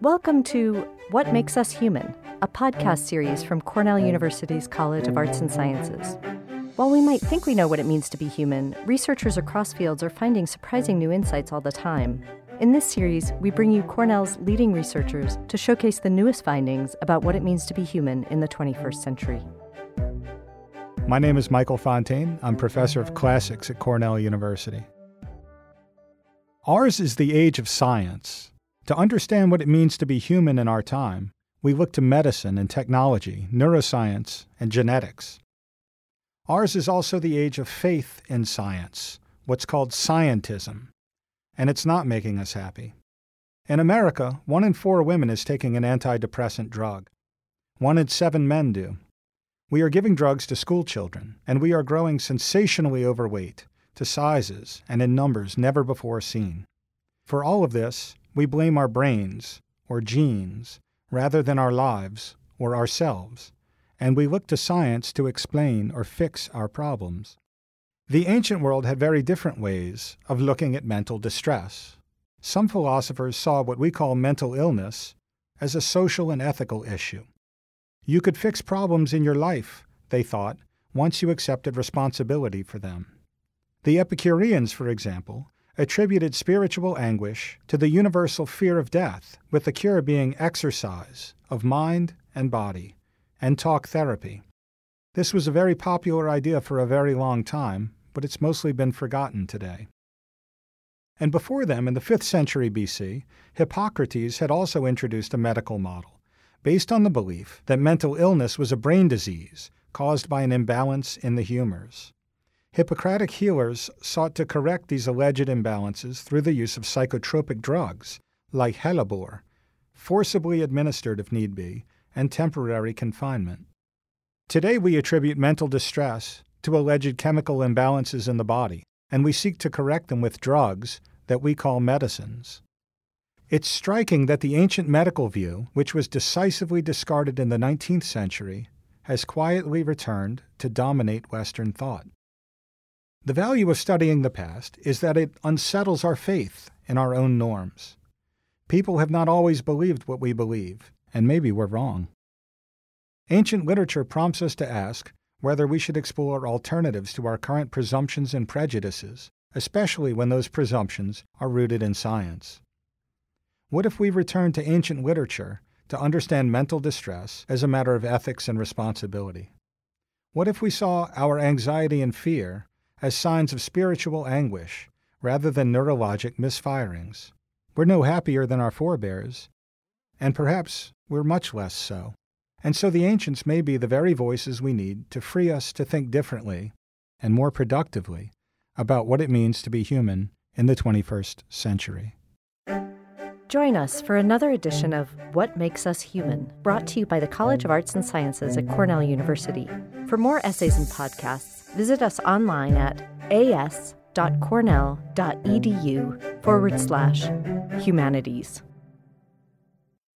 Welcome to What Makes Us Human, a podcast series from Cornell University's College of Arts and Sciences. While we might think we know what it means to be human, researchers across fields are finding surprising new insights all the time. In this series, we bring you Cornell's leading researchers to showcase the newest findings about what it means to be human in the 21st century. My name is Michael Fontaine. I'm professor of classics at Cornell University. Ours is the age of science. To understand what it means to be human in our time, we look to medicine and technology, neuroscience, and genetics. Ours is also the age of faith in science, what's called scientism, and it's not making us happy. In America, one in four women is taking an antidepressant drug. One in seven men do. We are giving drugs to school children, and we are growing sensationally overweight to sizes and in numbers never before seen. For all of this, we blame our brains or genes rather than our lives or ourselves, and we look to science to explain or fix our problems. The ancient world had very different ways of looking at mental distress. Some philosophers saw what we call mental illness as a social and ethical issue. You could fix problems in your life, they thought, once you accepted responsibility for them. The Epicureans, for example, attributed spiritual anguish to the universal fear of death, with the cure being exercise of mind and body and talk therapy. This was a very popular idea for a very long time, but it's mostly been forgotten today. And before them, in the 5th century BC, Hippocrates had also introduced a medical model based on the belief that mental illness was a brain disease caused by an imbalance in the humors. Hippocratic healers sought to correct these alleged imbalances through the use of psychotropic drugs, like hellebore, forcibly administered if need be, and temporary confinement. Today we attribute mental distress to alleged chemical imbalances in the body, and we seek to correct them with drugs that we call medicines. It's striking that the ancient medical view, which was decisively discarded in the 19th century, has quietly returned to dominate Western thought. The value of studying the past is that it unsettles our faith in our own norms. People have not always believed what we believe, and maybe we're wrong. Ancient literature prompts us to ask whether we should explore alternatives to our current presumptions and prejudices, especially when those presumptions are rooted in science. What if we return to ancient literature to understand mental distress as a matter of ethics and responsibility? What if we saw our anxiety and fear as signs of spiritual anguish rather than neurologic misfirings? We're no happier than our forebears, and perhaps we're much less so. And so the ancients may be the very voices we need to free us to think differently and more productively about what it means to be human in the 21st century. Join us for another edition of What Makes Us Human, brought to you by the College of Arts and Sciences at Cornell University. For more essays and podcasts, visit us online at as.cornell.edu forward slash humanities.